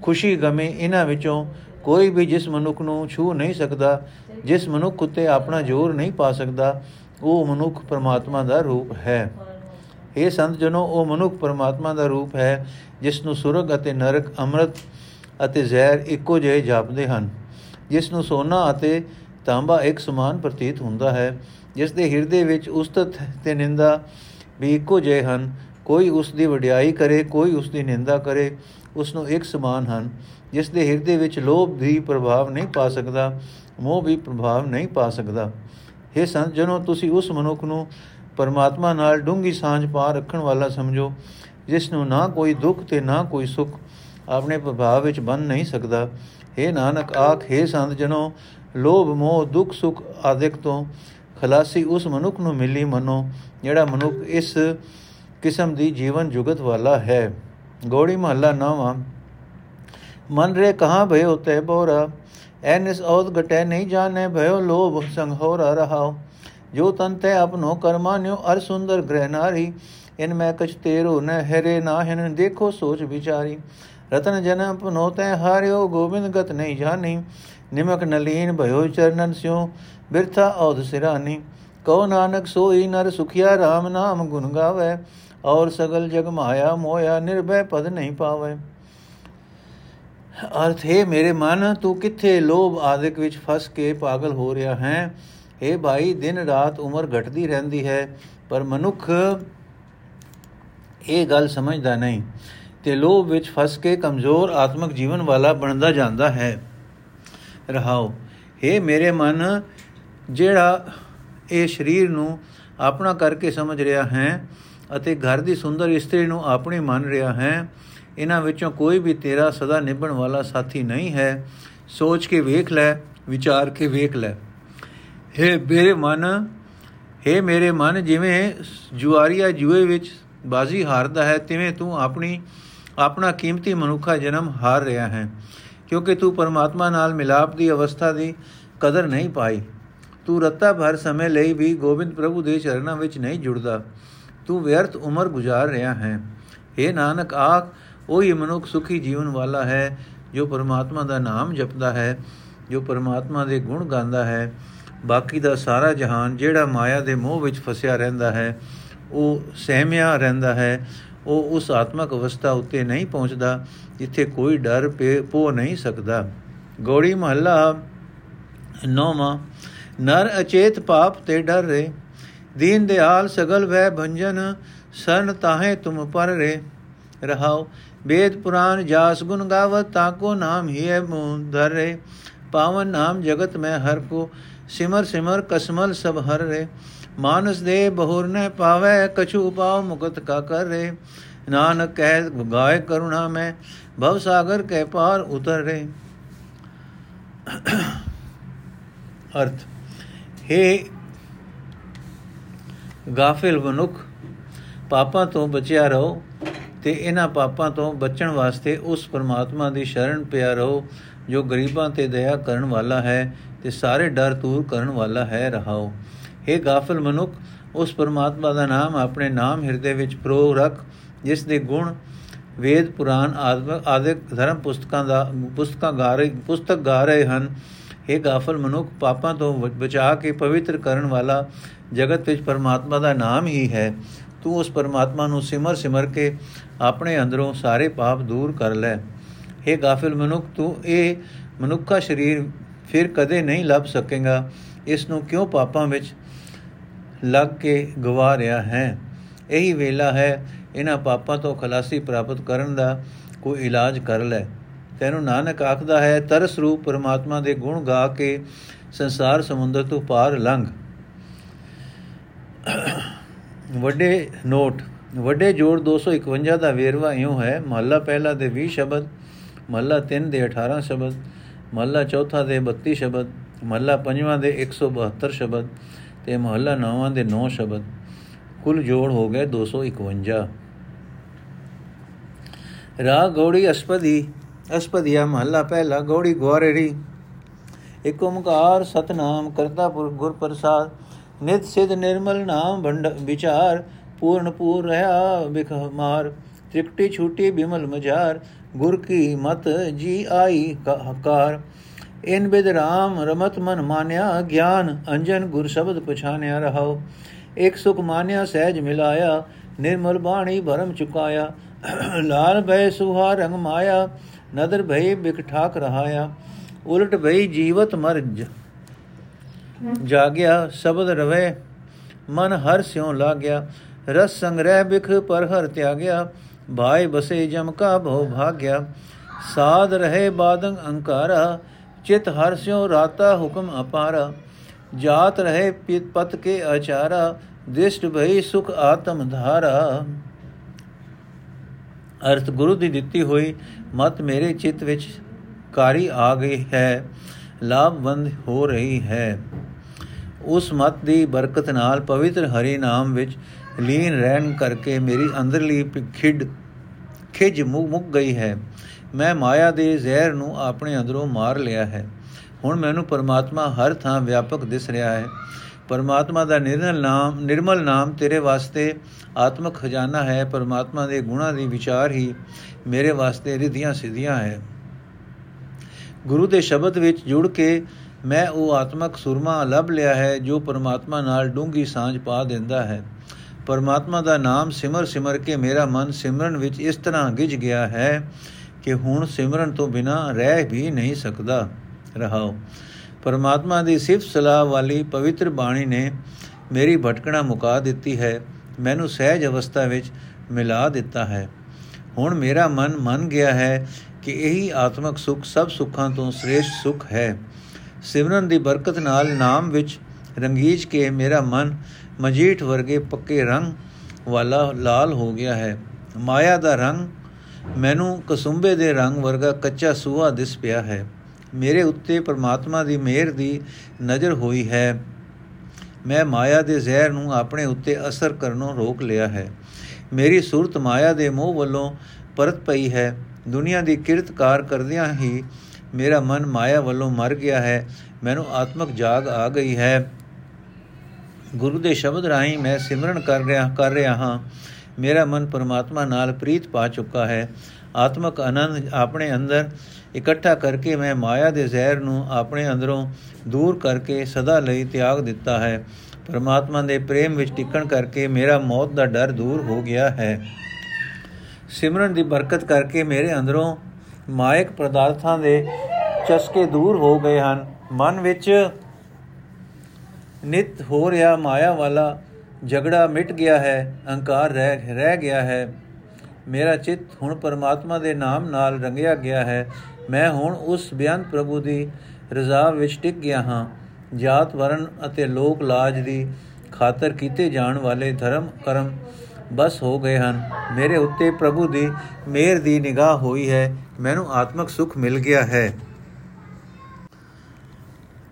ਖੁਸ਼ੀ, ਗਮੇ ਇਹਨਾਂ ਵਿੱਚੋਂ ਕੋਈ ਵੀ ਜਿਸ ਮਨੁੱਖ ਨੂੰ ਛੂ ਨਹੀਂ ਸਕਦਾ, ਜਿਸ ਮਨੁੱਖ ਉਤੇ ਆਪਣਾ ਜ਼ੋਰ ਨਹੀਂ ਪਾ ਸਕਦਾ, ਉਹ ਮਨੁੱਖ ਪਰਮਾਤਮਾ ਦਾ ਰੂਪ ਹੈ। ਇਹ ਸੰਤ ਜਨੋ, ਉਹ ਮਨੁੱਖ ਪਰਮਾਤਮਾ ਦਾ ਰੂਪ ਹੈ, ਜਿਸ ਨੂੰ ਸੁਰਗ ਅਤੇ ਨਰਕ, ਅੰਮ੍ਰਿਤ ਅਤੇ ਜ਼ਹਿਰ ਇੱਕੋ ਜਿਹੇ ਜਾਪਦੇ ਹਨ। ਜਿਸ ਨੂੰ ਸੋਨਾ ਅਤੇ ਤਾਂਬਾ ਇੱਕ ਸਮਾਨ ਪ੍ਰਤੀਤ ਹੁੰਦਾ ਹੈ, ਜਿਸ ਦੇ ਹਿਰਦੇ ਵਿੱਚ ਉਸਤਤ ਤੇ ਨਿੰਦਾ ਵੀ ਇੱਕੋ ਜਿਹੇ ਹਨ। ਕੋਈ ਉਸ ਦੀ ਵਡਿਆਈ ਕਰੇ, ਕੋਈ ਉਸ ਦੀ ਨਿੰਦਾ ਕਰੇ, ਉਸ ਨੂੰ ਇੱਕ ਸਮਾਨ ਹਨ। ਜਿਸ ਦੇ ਹਿਰਦੇ ਵਿੱਚ ਲੋਭ ਵੀ ਪ੍ਰਭਾਵ ਨਹੀਂ ਪਾ ਸਕਦਾ, ਮੋਹ ਵੀ ਪ੍ਰਭਾਵ ਨਹੀਂ ਪਾ ਸਕਦਾ। ਇਹ ਸੰਤ ਜਨੋ ਤੁਸੀਂ ਉਸ ਮਨੁੱਖ ਨੂੰ ਪਰਮਾਤਮਾ ਨਾਲ ਡੂੰਗੀ ਸਾਂਝ ਪਾ ਰੱਖਣ ਵਾਲਾ ਸਮਝੋ, ਜਿਸ ਨੂੰ ਨਾ ਕੋਈ ਦੁੱਖ ਤੇ ਨਾ ਕੋਈ ਸੁੱਖ ਆਪਣੇ ਪ੍ਰਭਾਵ ਵਿੱਚ ਬੰਨ ਨਹੀਂ ਸਕਦਾ। हे ਨਾਨਕ, ਆਖ हे ਸੰਤ ਜਨੋ, ਲੋਭ, ਮੋਹ, ਦੁੱਖ, ਸੁੱਖ ਆਦਿਕ ਤੋਂ ਖਲਾਸੀ ਉਸ ਮਨੁੱਖ ਨੂੰ ਮਿਲੀ ਮਨੋ, ਜਿਹੜਾ ਮਨੁੱਖ ਇਸ ਕਿਸਮ ਦੀ ਜੀਵਨ ਜੁਗਤ ਵਾਲਾ ਹੈ। ਗੋੜੀ ਮਹੱਲਾ ਨਾਵਾ। ਮਨ ਰੇ ਕਹਾਂ ਭਇਓ ਤੇ ਬੋਰਾ? ਐਨਿਸ ਔਦ ਘਟੈ ਨਹੀਂ ਜਾਣੇ ਭਇਓ, ਲੋਭ ਸੰਗ ਹੋ ਰਹਾਓ। ਜੋ ਤਨ ਤੇ ਆਪਨੋ ਕਰਮਾਨਿਓ ਅਰ ਸੁੰਦਰ ਗ੍ਰਹਿ ਨਾਰੀ। ਇਨ ਮੈਂ ਕਛ ਤੇਰੋ ਨ ਹਰੇ ਨਾਹਿਨ ਦੇਖੋ ਸੋਚ ਵਿਚਾਰੀ। ਰਤਨ ਜਨਮ ਪਨੋ ਤੈ ਹਾਰਿਓ, ਗੋਬਿੰਦ ਗਤ ਨਹੀਂ ਜਾਣੀ। ਨਿਮਕ ਨਲੀਨ ਭਇਓ ਚਰਨਨ ਸਿਓ ਬਿਰਥਾ ਔਦ ਸਿਰਾਨੀ। ਕਉ ਨਾਨਕ ਸੋਈ ਨਰ ਸੁਖਿਆ RAM ਨਾਮ ਗੁਣ ਗਾਵੇ। ਔਰ ਸਗਲ ਜਗ ਮਾਇਆ ਮੋਇਆ, ਨਿਰਭੈ ਪਦ ਨਹੀਂ ਪਾਵੇ। ਅਰਥ, ਹੈ ਮੇਰੇ ਮਨ, ਤੂੰ ਕਿੱਥੇ ਲੋਭ ਆਦਿਕ ਵਿੱਚ ਫਸ ਕੇ ਪਾਗਲ ਹੋ ਰਿਹਾ ਹੈ? ਇਹ ਭਾਈ, ਦਿਨ ਰਾਤ ਉਮਰ ਘਟਦੀ ਰਹਿੰਦੀ ਹੈ, ਪਰ ਮਨੁੱਖ ਇਹ ਗੱਲ ਸਮਝਦਾ ਨਹੀਂ। ਤੇ ਲੋਭ ਵਿੱਚ ਫਸ ਕੇ ਕਮਜ਼ੋਰ ਆਤਮਿਕ ਜੀਵਨ ਵਾਲਾ ਬਣਦਾ ਜਾਂਦਾ ਹੈ ਰਹਾਓ हे ਮੇਰੇ ਮਨ ਜਿਹੜਾ ਇਹ ਸਰੀਰ ਨੂੰ ਆਪਣਾ ਕਰਕੇ ਸਮਝ ਰਿਹਾ ਹੈ ਅਤੇ ਘਰ ਦੀ ਸੁੰਦਰ ਇਸਤਰੀ ਨੂੰ ਆਪਣੀ ਮੰਨ ਰਿਹਾ ਹੈ ਇਹਨਾਂ ਵਿੱਚੋਂ ਕੋਈ ਵੀ ਤੇਰਾ ਸਦਾ ਨਿਭਣ ਵਾਲਾ ਸਾਥੀ ਨਹੀਂ ਹੈ ਸੋਚ ਕੇ ਵੇਖ ਲੈ ਵਿਚਾਰ ਕੇ ਵੇਖ ਲੈ हे ਮੇਰੇ ਮਨ हे ਮੇਰੇ ਮਨ ਜਿਵੇਂ ਜੁਆਰੀਆ ਜੂਏ ਵਿੱਚ ਬਾਜ਼ੀ ਹਾਰਦਾ ਹੈ ਤਿਵੇਂ ਤੂੰ ਆਪਣੀ ਆਪਣਾ ਕੀਮਤੀ ਮਨੁੱਖਾ ਜਨਮ ਹਾਰ ਰਿਹਾ ਹੈ, ਕਿਉਂਕਿ ਤੂੰ ਪਰਮਾਤਮਾ ਨਾਲ ਮਿਲਾਪ ਦੀ ਅਵਸਥਾ ਦੀ ਕਦਰ ਨਹੀਂ ਪਾਈ। ਤੂੰ ਰੱਤਾ ਭਰ ਸਮੇਂ ਲਈ ਵੀ ਗੋਬਿੰਦ ਪ੍ਰਭੂ ਦੇ ਚਰਨਾਂ ਵਿੱਚ ਨਹੀਂ ਜੁੜਦਾ। ਤੂੰ ਵਿਅਰਥ ਉਮਰ ਗੁਜ਼ਾਰ ਰਿਹਾ ਹੈ। हे ਨਾਨਕ, ਆਖ, ਉਹੀ ਮਨੁੱਖ ਸੁਖੀ ਜੀਵਨ ਵਾਲਾ ਹੈ, ਜੋ ਪਰਮਾਤਮਾ ਦਾ ਨਾਮ ਜਪਦਾ ਹੈ, ਜੋ ਪਰਮਾਤਮਾ ਦੇ ਗੁਣ ਗਾਉਂਦਾ ਹੈ। ਬਾਕੀ ਦਾ ਸਾਰਾ ਜਹਾਨ ਜਿਹੜਾ ਮਾਇਆ ਦੇ ਮੋਹ ਵਿੱਚ ਫਸਿਆ ਰਹਿੰਦਾ ਹੈ, ਉਹ ਸਹਿਮਿਆ ਰਹਿੰਦਾ ਹੈ ਉਹ ਉਸ ਆਤਮਕ ਅਵਸਥਾ ਉੱਤੇ ਨਹੀਂ ਪਹੁੰਚਦਾ, ਜਿੱਥੇ ਕੋਈ ਡਰ ਪੋ ਨਹੀਂ ਸਕਦਾ। ਗੋੜੀ ਮਹੱਲਾ ਨੌਵਾਂ, ਨਰ ਅਚੇਤ ਪਾਪ ਤੇ ਡਰ ਰੇ। ਦੀਨ ਦਿਆਲ ਸਗਲ ਵੈ ਭੰਜਨ, ਸਰਨ ਤਾਹੇ ਤੁਮ ਪਰ ਰੇ। ਰਹਾਓ ਵੇਦ ਪੁਰਾਨ ਜਾਸ ਗੁਣ ਗਾਵਤ ਤਾਕੋ ਨਾਮ ਹੀ ਹੈ ਮੁੰਦਰ ਰੇ। ਪਾਵਨ ਨਾਮ ਜਗਤ ਮੈਂ ਹਰ ਕੋ, ਸਿਮਰ ਸਿਮਰ ਕਸਮਲ ਸਭ ਹਰ ਰੇ। ਮਾਨਸ ਦੇ ਬਹੁਰ ਨੇ ਪਾਵੇ, ਕਛੂ ਪਾਉ ਮੁਕਤ ਕਾ ਕਰੇ। ਨਾਨਕ ਕਹਿ ਗਾਏ ਕਰੁਣਾ ਮੈਂ, ਭਵ ਸਾਗਰ ਕੇ ਪਾਰ ਉਤਰ। ਰੇ ਅਰਥ, ਹੈ ਗਾਫਿਲ ਮਨੁੱਖ, ਪਾਪਾਂ ਤੋਂ ਬਚਿਆ ਰਹੋ ਤੇ ਇਹਨਾਂ ਪਾਪਾਂ ਤੋਂ ਬਚਣ ਵਾਸਤੇ ਉਸ ਪਰਮਾਤਮਾ ਦੀ ਸ਼ਰਨ ਪਿਆ ਰਹੋ, ਜੋ ਗਰੀਬਾਂ ਤੇ ਦਇਆ ਕਰਨ ਵਾਲਾ ਹੈ ਤੇ ਸਾਰੇ ਡਰ ਦੂਰ ਕਰਨ ਵਾਲਾ ਹੈ, ਰਹਾਓ। हे ਗਾਫਲ ਮਨੁੱਖ, ਉਸ ਪਰਮਾਤਮਾ ਦਾ ਨਾਮ ਆਪਣੇ ਨਾਮ ਹਿਰਦੇ ਵਿੱਚ ਪ੍ਰੋ ਰੱਖ, ਜਿਸ ਦੇ ਗੁਣ ਵੇਦ ਪੁਰਾਨ ਆਦਿਕ ਧਰਮ ਪੁਸਤਕਾਂ ਦਾ, ਪੁਸਤਕਾਂ ਗਾ ਰਹੇ, ਪੁਸਤਕ ਗਾ ਰਹੇ ਹਨ। ਇਹ ਗਾਫਲ ਮਨੁੱਖ, ਪਾਪਾਂ ਤੋਂ ਬਚਾ ਕੇ ਪਵਿੱਤਰ ਕਰਨ ਵਾਲਾ ਜਗਤ ਵਿੱਚ ਪਰਮਾਤਮਾ ਦਾ ਨਾਮ ਹੀ ਹੈ। ਤੂੰ ਉਸ ਪਰਮਾਤਮਾ ਨੂੰ ਸਿਮਰ ਸਿਮਰ ਕੇ ਆਪਣੇ ਅੰਦਰੋਂ ਸਾਰੇ ਪਾਪ ਦੂਰ ਕਰ ਲੈ। हे ਗਾਫਿਲ ਮਨੁੱਖ, ਤੂੰ ਇਹ ਮਨੁੱਖਾ ਸਰੀਰ ਫਿਰ ਕਦੇ ਨਹੀਂ ਲੱਭ ਸਕੇਗਾ। ਇਸ ਨੂੰ ਕਿਉਂ ਪਾਪਾਂ ਵਿੱਚ ਲੱਗ ਕੇ ਗਵਾ ਰਿਹਾ ਹੈ। ਇਹੀ ਵੇਲਾ ਹੈ, ਇਹਨਾਂ ਪਾਪਾਂ ਤੋਂ ਖਲਾਸੀ ਪ੍ਰਾਪਤ ਕਰਨ ਦਾ ਕੋਈ ਇਲਾਜ ਕਰ ਲੈ। ਤੈਨੂੰ ਨਾਨਕ ਆਖਦਾ ਹੈ, ਤਰਸ ਰੂਪ ਪਰਮਾਤਮਾ ਦੇ ਗੁਣ ਗਾ ਕੇ ਸੰਸਾਰ ਸਮੁੰਦਰ ਤੋਂ ਪਾਰ ਲੰਘ। ਵੱਡੇ ਨੋਟ, ਵੱਡੇ ਜੋੜ 251 ਦਾ ਵੇਰਵਾ ਇਉਂ ਹੈ, ਮਹੱਲਾ ਪਹਿਲਾ ਦੇ 20 ਸ਼ਬਦ, ਮਹੱਲਾ 3 ਦੇ 18 ਸ਼ਬਦ, ਮਹੱਲਾ ਚੌਥਾ ਦੇ 32 ਸ਼ਬਦ, ਮਹੱਲਾ ਪੰਜਵਾਂ ਦੇ 172 ਸ਼ਬਦ ਤੇ ਮਹੱਲਾ ਨੌਵਾਂ ਦੇ 9 ਸ਼ਬਦ, ਕੁੱਲ ਜੋੜ ਹੋ ਗਏ 251 ਰਾਗ ਗੌੜੀ ਅਸਪਦੀ, ਅਸਪਦੀਆ ਮਹੱਲਾ ਪਹਿਲਾ, ਗੌੜੀ ਗਵਾਰੇੜੀ ਇਕ ਓਮਕਾਰ ਸਤਨਾਮ ਕਰਤਾ ਪੁਰ, ਗੁਰ ਪ੍ਰਸਾਦ, ਨਿਤ ਸਿਧ ਨਿਰਮਲ ਨਾਮ ਭੰਡ ਵਿਚਾਰ, ਪੂਰਨ ਪੂਰ ਰਹਾ ਬਿਖ ਮਾਰ। ਤ੍ਰਿਕਟੀ ਛੂਟੀ ਬਿਮਲ ਮਝਾਰ, ਗੁਰ ਕੀ ਮਤ ਜੀ ਆਈ ਹਕਾਰ। ਇਨ ਬਿਦ ਰਾਮ ਰਮਤ ਮਨ ਮਾਨਿਆ, ਗਿਆਨ ਅੰਜਨ ਗੁਰ ਸ਼ਬਦ ਪਛਾਨਿਆ ਰਹਾਓ ਇਕ ਸੁਖ ਮਾਨਿਆ, ਸਹਿਜ ਮਿਲਾਇਆ, ਨਿਰਮਲ ਬਾਣੀ ਭਰਮ ਚੁਕਾਇਆ। ਲਾਲ ਭੈ ਸੁਹਾ ਰੰਗ ਮਾਇਆ, ਨਦਰ ਭਈ ਬਿਕ ਠਾਕ ਰਹਾਇਆ। ਉਲਟ ਭਈ ਜੀਵਤ ਮਰ ਜਾਗਿਆ, ਸ਼ਬਦ ਰਵੇ, ਮਨ ਹਰ ਸਿਉ ਲਾਗਿਆ। ਰਸ ਸੰਗ੍ਰਹਿ ਬਿਖ ਪਰ ਹਰ ਤਿਆਗਿਆ ਭਾਈ ਬਸੇ ਜਮ ਕਾ ਭਉ ਭਾਗਿਆ। ਸਾਧ ਰਹੇ ਬਾਦੰ ਅੰਕਾਰਾ ਚਿਤ ਹਰ ਸਿਉ ਰਾਤਾ ਹੁਕਮ ਅਪਾਰਾ, ਜਾਤ ਰਹੇ ਪਿਤ ਪਤ ਕੇ ਆਚਾਰਾ ਦਿਸ਼ਟ ਭਈ ਸੁਖ ਆਤਮ ਧਾਰਾ। ਅਰਥ ਗੁਰੂ ਦੀ ਦਿੱਤੀ ਹੋਈ, ਮਤ ਮੇਰੇ ਚਿੱਤ ਵਿੱਚ ਕਾਰੀ ਆ ਗਈ ਹੈ, ਲਾਭਵੰਦ ਹੋ ਰਹੀ ਹੈ। ਉਸ ਮਤ ਦੀ ਬਰਕਤ ਨਾਲ ਪਵਿੱਤਰ ਹਰੀ ਨਾਮ ਵਿੱਚ ਲੀਨ ਰਹਿਣ ਕਰਕੇ ਮੇਰੀ ਅੰਦਰਲੀ ਖਿੜ ਖਿਜ ਮੁੱਕ ਗਈ ਹੈ। ਮੈਂ ਮਾਇਆ ਦੇ ਜ਼ਹਿਰ ਨੂੰ ਆਪਣੇ ਅੰਦਰੋਂ ਮਾਰ ਲਿਆ ਹੈ। ਹੁਣ ਮੈਨੂੰ ਪਰਮਾਤਮਾ ਹਰ ਥਾਂ ਵਿਆਪਕ ਦਿਸ ਰਿਹਾ ਹੈ। ਪਰਮਾਤਮਾ ਦਾ ਨਿਰਮਲ ਨਾਮ ਨਿਰਮਲ ਨਾਮ ਤੇਰੇ ਵਾਸਤੇ ਆਤਮਕ ਖਜ਼ਾਨਾ ਹੈ। ਪਰਮਾਤਮਾ ਦੇ ਗੁਣਾ ਦੀ ਵਿਚਾਰ ਹੀ ਮੇਰੇ ਵਾਸਤੇ ਰਿਧੀਆਂ ਸਿਧੀਆਂ ਹੈ। ਗੁਰੂ ਦੇ ਸ਼ਬਦ ਵਿੱਚ ਜੁੜ ਕੇ ਮੈਂ ਉਹ ਆਤਮਕ ਸੁਰਮਾ ਲੱਭ ਲਿਆ ਹੈ ਜੋ ਪਰਮਾਤਮਾ ਨਾਲ ਡੂੰਗੀ ਸਾਂਝ ਪਾ ਦਿੰਦਾ ਹੈ। ਪਰਮਾਤਮਾ ਦਾ ਨਾਮ ਸਿਮਰ ਸਿਮਰ ਕੇ ਮੇਰਾ ਮਨ ਸਿਮਰਨ ਵਿੱਚ ਇਸ ਤਰ੍ਹਾਂ ਗਿਜ ਗਿਆ ਹੈ ਕਿ ਹੁਣ ਸਿਮਰਨ ਤੋਂ ਬਿਨਾ ਰਹਿ ਵੀ ਨਹੀਂ ਸਕਦਾ। ਰਹਾਓ। ਪਰਮਾਤਮਾ ਦੀ ਸਿਫਤ ਸਲਾਹ ਵਾਲੀ ਪਵਿੱਤਰ ਬਾਣੀ ਨੇ ਮੇਰੀ ਭਟਕਣਾ ਮੁਕਾ ਦਿੱਤੀ ਹੈ। ਮੈਨੂੰ ਸਹਿਜ ਅਵਸਥਾ ਵਿੱਚ ਮਿਲਾ ਦਿੱਤਾ ਹੈ। ਹੁਣ ਮੇਰਾ ਮਨ ਮੰਨ ਗਿਆ ਹੈ ਕਿ ਇਹੀ ਆਤਮਿਕ ਸੁਖ ਸਭ ਸੁੱਖਾਂ ਤੋਂ ਸ੍ਰੇਸ਼ਟ ਸੁਖ ਹੈ। ਸਿਮਰਨ ਦੀ ਬਰਕਤ ਨਾਲ ਨਾਮ ਵਿੱਚ ਰੰਗੀਜ ਕੇ ਮੇਰਾ ਮਨ ਮਜੀਠ ਵਰਗੇ ਪੱਕੇ ਰੰਗ ਵਾਲਾ ਲਾਲ ਹੋ ਗਿਆ ਹੈ। ਮਾਇਆ ਦਾ ਰੰਗ ਮੈਨੂੰ ਕਸੁੰਬੇ ਦੇ ਰੰਗ ਵਰਗਾ ਕੱਚਾ ਸੂਹਾ ਦਿਸ ਪਿਆ ਹੈ। ਮੇਰੇ ਉੱਤੇ ਪਰਮਾਤਮਾ ਦੀ ਮਿਹਰ ਦੀ ਨਜ਼ਰ ਹੋਈ ਹੈ। ਮੈਂ ਮਾਇਆ ਦੇ ਜ਼ਹਿਰ ਨੂੰ ਆਪਣੇ ਉੱਤੇ ਅਸਰ ਕਰਨੋਂ ਰੋਕ ਲਿਆ ਹੈ। ਮੇਰੀ ਸੁਰਤ ਮਾਇਆ ਦੇ ਮੋਹ ਵੱਲੋਂ ਪਰਤ ਪਈ ਹੈ। ਦੁਨੀਆ ਦੀ ਕਿਰਤਕਾਰ ਕਰਦਿਆਂ ਹੀ ਮੇਰਾ ਮਨ ਮਾਇਆ ਵੱਲੋਂ ਮਰ ਗਿਆ ਹੈ। ਮੈਨੂੰ ਆਤਮਿਕ ਜਾਗ ਆ ਗਈ ਹੈ। ਗੁਰੂ ਦੇ ਸ਼ਬਦ ਰਾਹੀਂ ਮੈਂ ਸਿਮਰਨ ਕਰ ਰਿਹਾ ਕਰ ਰਿਹਾ ਹਾਂ। ਮੇਰਾ ਮਨ ਪਰਮਾਤਮਾ ਨਾਲ ਪ੍ਰੀਤ ਪਾ ਚੁੱਕਾ ਹੈ। ਆਤਮਿਕ ਆਨੰਦ ਆਪਣੇ ਅੰਦਰ ਇਕੱਠਾ ਕਰਕੇ ਮੈਂ ਮਾਇਆ ਦੇ ਜ਼ਹਿਰ ਨੂੰ ਆਪਣੇ ਅੰਦਰੋਂ ਦੂਰ ਕਰਕੇ ਸਦਾ ਲਈ ਤਿਆਗ ਦਿੱਤਾ ਹੈ। ਪਰਮਾਤਮਾ ਦੇ ਪ੍ਰੇਮ ਵਿੱਚ ਟਿਕਣ ਕਰਕੇ ਮੇਰਾ ਮੌਤ ਦਾ ਡਰ ਦੂਰ ਹੋ ਗਿਆ ਹੈ। ਸਿਮਰਨ ਦੀ ਬਰਕਤ ਕਰਕੇ ਮੇਰੇ ਅੰਦਰੋਂ ਮਾਇਕ ਪਦਾਰਥਾਂ ਦੇ ਚਸਕੇ ਦੂਰ ਹੋ ਗਏ ਹਨ। ਮਨ ਵਿੱਚ ਨਿਤ ਹੋ ਰਿਹਾ ਮਾਇਆ ਵਾਲਾ ਝਗੜਾ ਮਿਟ ਗਿਆ ਹੈ, ਅਹੰਕਾਰ ਰਹਿ ਰਹਿ ਗਿਆ ਹੈ। ਮੇਰਾ ਚਿੱਤ ਹੁਣ ਪਰਮਾਤਮਾ ਦੇ ਨਾਮ ਨਾਲ ਰੰਗਿਆ ਗਿਆ ਹੈ। ਮੈਂ ਹੁਣ ਉਸ ਬਿਆਨ ਪ੍ਰਭੂ ਦੀ ਰਜ਼ਾ ਵਿੱਚ ਟਿਕ ਗਿਆ ਹਾਂ। ਜਾਤ ਵਰਨ ਅਤੇ ਲੋਕ ਲਾਜ ਦੀ ਖਾਤਰ ਕੀਤੇ ਜਾਣ ਵਾਲੇ ਧਰਮ, ਕਰਮ ਬਸ ਹੋ ਗਏ ਹਨ। ਮੇਰੇ ਉੱਤੇ ਪ੍ਰਭੂ ਦੀ ਮਿਹਰ ਦੀ ਨਿਗਾਹ ਹੋਈ ਹੈ। ਮੈਨੂੰ ਆਤਮਿਕ ਸੁਖ ਮਿਲ ਗਿਆ ਹੈ।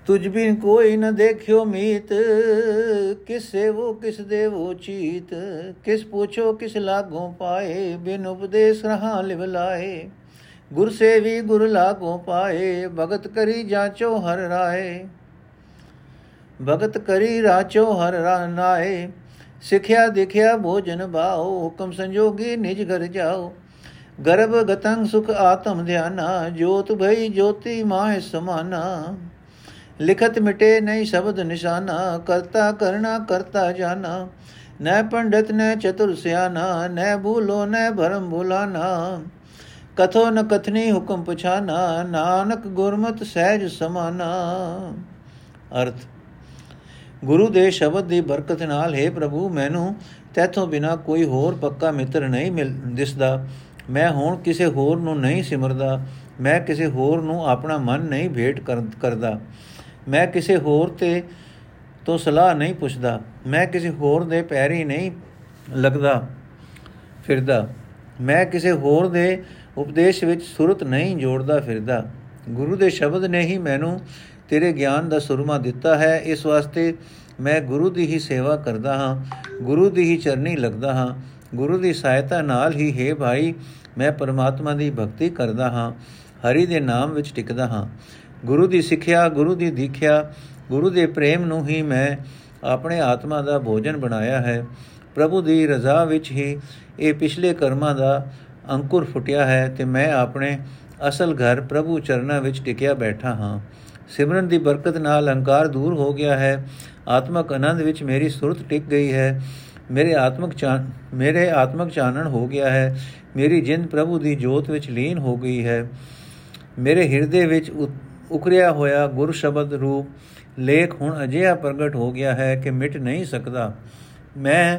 ਤੁਝ ਬਿਨ ਕੋਈ ਨ ਦੇਖਿਓ ਮੀਤ। ਕਿਸ ਸੇਵੋ, ਕਿਸ ਦੇਵੋ ਚੀਤ। ਕਿਸ ਪੁੱਛੋ, ਕਿਸ ਲਾਗੋਂ ਪਾਏ। ਬਿਨ ਉਪਦੇਸ਼ ਰਹਾ ਲਿਵ ਲਾਏ। ਗੁਰ ਸੇਵੀ, ਗੁਰ ਲਾਗੋਂ ਪਾਏ। ਭਗਤ ਕਰੀ ਜਾਂਚੋ ਹਰ ਰਾਏ। ਭਗਤ ਕਰੀ ਰਾਚੋ ਹਰ ਨਾਏ। ਸਿੱਖਿਆ, ਦੇਖਿਆ, ਭੋਜਨ ਬਾਓ ਹੁਕਮ ਸੰਜੋਗੀ ਨਿਜ ਘਰ ਜਾਓ। ਗਰਭ ਗਤੰ ਸੁਖ ਆਤਮ ਧਿਆਨਾ। ਜੋਤ ਭਈ ਜੋਤੀ ਮਾਹਿ ਸਮਾਨਾ। ਲਿਖਤ ਮਿਟੇ ਨਹੀਂ ਸ਼ਬਦ ਨਿਸ਼ਾਨਾ, ਕਰਤਾ ਕਰਣਾ, ਕਰਤਾ ਜਾਣਾ। ਨੈ ਪੰਡਤ, ਨੈ ਚਤੁਰ ਸਿਆਨਾ ਨੈ ਭੂਲੋ, ਨੈ ਭਰਮ ਭੁਲਾਨਾ ਕਥੋ ਨ ਕਥਨੀ ਹੁਕਮ ਪਛਾਨਾ, ਨਾਨਕ ਗੁਰਮਤ ਸਹਿਜ ਸਮਾਨਾ। ਅਰਥ, ਗੁਰੂ ਦੇ ਸ਼ਬਦ ਦੀ ਬਰਕਤ ਨਾਲ, ਹੈ ਪ੍ਰਭੂ, ਮੈਨੂੰ ਤੇਥੋਂ ਬਿਨਾ ਕੋਈ ਹੋਰ ਪੱਕਾ ਮਿੱਤਰ ਨਹੀਂ ਮਿਲ ਦਿਸਦਾ। ਮੈਂ ਹੁਣ ਕਿਸੇ ਹੋਰ ਨੂੰ ਨਹੀਂ ਸਿਮਰਦਾ, ਮੈਂ ਕਿਸੇ ਹੋਰ ਨੂੰ ਆਪਣਾ ਮਨ ਨਹੀਂ ਭੇਟ ਕਰਦਾ। ਮੈਂ ਕਿਸੇ ਹੋਰ ਤੇ ਤੋਂ ਸਲਾਹ ਨਹੀਂ ਪੁੱਛਦਾ। ਮੈਂ ਕਿਸੇ ਹੋਰ ਦੇ ਪੈਰੀ ਨਹੀਂ ਲੱਗਦਾ, ਫਿਰਦਾ। ਮੈਂ ਕਿਸੇ ਹੋਰ ਦੇ ਉਪਦੇਸ਼ ਵਿੱਚ ਸੁਰਤ ਨਹੀਂ ਜੋੜਦਾ, ਫਿਰਦਾ। ਗੁਰੂ ਦੇ ਸ਼ਬਦ ਨੇ ਹੀ ਮੈਨੂੰ ਤੇਰੇ ਗਿਆਨ ਦਾ ਸੁਰਮਾ ਦਿੱਤਾ ਹੈ। ਇਸ ਵਾਸਤੇ ਮੈਂ ਗੁਰੂ ਦੀ ਹੀ ਸੇਵਾ ਕਰਦਾ ਹਾਂ, ਗੁਰੂ ਦੀ ਹੀ ਚਰਨੀ ਲੱਗਦਾ ਹਾਂ, ਗੁਰੂ ਦੀ ਸਹਾਇਤਾ ਨਾਲ ਹੀ, ਹੈ ਭਾਈ, ਮੈਂ ਪਰਮਾਤਮਾ ਦੀ ਭਗਤੀ ਕਰਦਾ ਹਾਂ, ਹਰੀ ਦੇ ਨਾਮ ਵਿੱਚ ਟਿਕਦਾ ਹਾਂ। ਗੁਰੂ ਦੀ ਸਿੱਖਿਆ, ਗੁਰੂ ਦੀ ਦੀਖਿਆ, ਗੁਰੂ ਦੇ ਪ੍ਰੇਮ ਨੂੰ ਹੀ ਮੈਂ ਆਪਣੇ ਆਤਮਾ ਦਾ ਭੋਜਨ ਬਣਾਇਆ ਹੈ। ਪ੍ਰਭੂ ਦੀ ਰਜ਼ਾ ਵਿੱਚ ਹੀ ਇਹ ਪਿਛਲੇ ਕਰਮਾਂ ਦਾ ਅੰਕੁਰ ਫੁੱਟਿਆ ਹੈ ਤੇ ਮੈਂ ਆਪਣੇ ਅਸਲ ਘਰ ਪ੍ਰਭੂ ਚਰਨਾਂ ਵਿੱਚ ਟਿਕਿਆ ਬੈਠਾ ਹਾਂ। ਸਿਮਰਨ ਦੀ ਬਰਕਤ ਨਾਲ ਅਹੰਕਾਰ ਦੂਰ ਹੋ ਗਿਆ ਹੈ। ਆਤਮਕ ਆਨੰਦ ਵਿੱਚ ਮੇਰੀ ਸੁਰਤ ਟਿਕ ਗਈ ਹੈ। ਮੇਰੇ ਆਤਮਕ ਚਾਨ, ਮੇਰੇ ਆਤਮਕ ਚਾਨਣ ਹੋ ਗਿਆ ਹੈ। ਮੇਰੀ ਜਿੰਦ ਪ੍ਰਭੂ ਦੀ ਜੋਤ ਵਿੱਚ ਲੀਨ ਹੋ ਗਈ ਹੈ। ਮੇਰੇ ਹਿਰਦੇ ਵਿੱਚ ਉਕਰਿਆ ਹੋਇਆ ਗੁਰ ਸ਼ਬਦ ਰੂਪ, ਲੇਖ ਹੁਣ ਅਜਿਹਾ ਪ੍ਰਗਟ ਹੋ ਗਿਆ ਹੈ ਕਿ ਮਿਟ ਨਹੀਂ ਸਕਦਾ। ਮੈਂ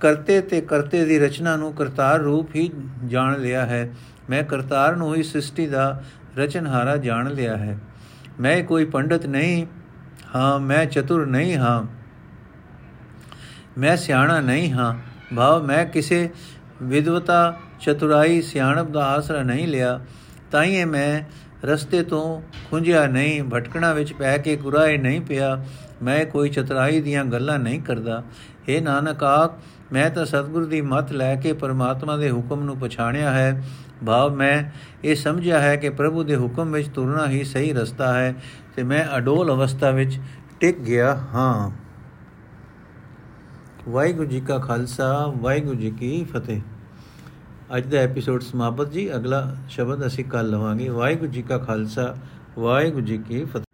ਕਰਤੇ ਤੇ ਕਰਤੇ ਦੀ ਰਚਨਾ ਨੂੰ ਕਰਤਾਰ ਰੂਪ ਹੀ ਜਾਣ ਲਿਆ ਹੈ। ਮੈਂ ਕਰਤਾਰ ਨੂੰ ਹੀ ਸ੍ਰਿਸ਼ਟੀ ਦਾ ਰਚਨਹਾਰਾ ਜਾਣ ਲਿਆ ਹੈ। ਮੈਂ ਕੋਈ ਪੰਡਤ ਨਹੀਂ, ਹਾਂ, ਮੈਂ ਚਤੁਰ ਨਹੀਂ, ਹਾਂ। ਮੈਂ ਸਿਆਣਾ ਨਹੀਂ, ਹਾਂ। ਭਾਵ ਮੈਂ ਕਿਸੇ ਵਿਦਵਤਾ ਚਤੁਰਾਈ ਸਿਆਣਪ ਦਾ ਆਸਰਾ ਨਹੀਂ ਲਿਆ। ਤਾਂ ਹੀ ਮੈਂ ਰਸਤੇ ਤੋਂ ਖੁੰਝਿਆ ਨਹੀਂ, ਭਟਕਣਾ ਵਿੱਚ ਪੈ ਕੇ ਗੁਰਾਏ ਨਹੀਂ ਪਿਆ, ਮੈਂ ਕੋਈ ਚਤੁਰਾਈ ਦੀਆਂ ਗੱਲਾਂ ਨਹੀਂ ਕਰਦਾ। ਏ ਨਾਨਕ ਆਖ ਮੈਂ ਤਾਂ ਸਤਿਗੁਰ ਦੀ ਮੱਤ ਲੈ ਕੇ ਪਰਮਾਤਮਾ ਦੇ ਹੁਕਮ ਨੂੰ ਪਛਾਣਿਆ ਹੈ। ਭਾਵ ਮੈਂ ਇਹ ਸਮਝਿਆ ਹੈ ਕਿ ਪ੍ਰਭੂ ਦੇ ਹੁਕਮ ਵਿੱਚ ਤੁਰਨਾ ਹੀ ਸਹੀ ਰਸਤਾ ਹੈ ਤੇ ਮੈਂ ਅਡੋਲ ਅਵਸਥਾ ਵਿੱਚ ਟਿਕ ਗਿਆ ਹਾਂ। ਵਾਹਿਗੁਰੂ ਜੀ ਕਾ ਖਾਲਸਾ, ਵਾਹਿਗੁਰੂ ਜੀ ਕੀ ਫਤਿਹ। ਅੱਜ ਦਾ ਐਪੀਸੋਡ ਸਮਾਪਤ ਜੀ। ਅਗਲਾ ਸ਼ਬਦ ਅਸੀਂ ਕੱਲ ਲਵਾਂਗੇ। ਵਾਹਿਗੁਰੂ ਜੀ ਕਾ ਖਾਲਸਾ, ਵਾਹਿਗੁਰੂ ਜੀ ਕੀ ਫਤਿਹ।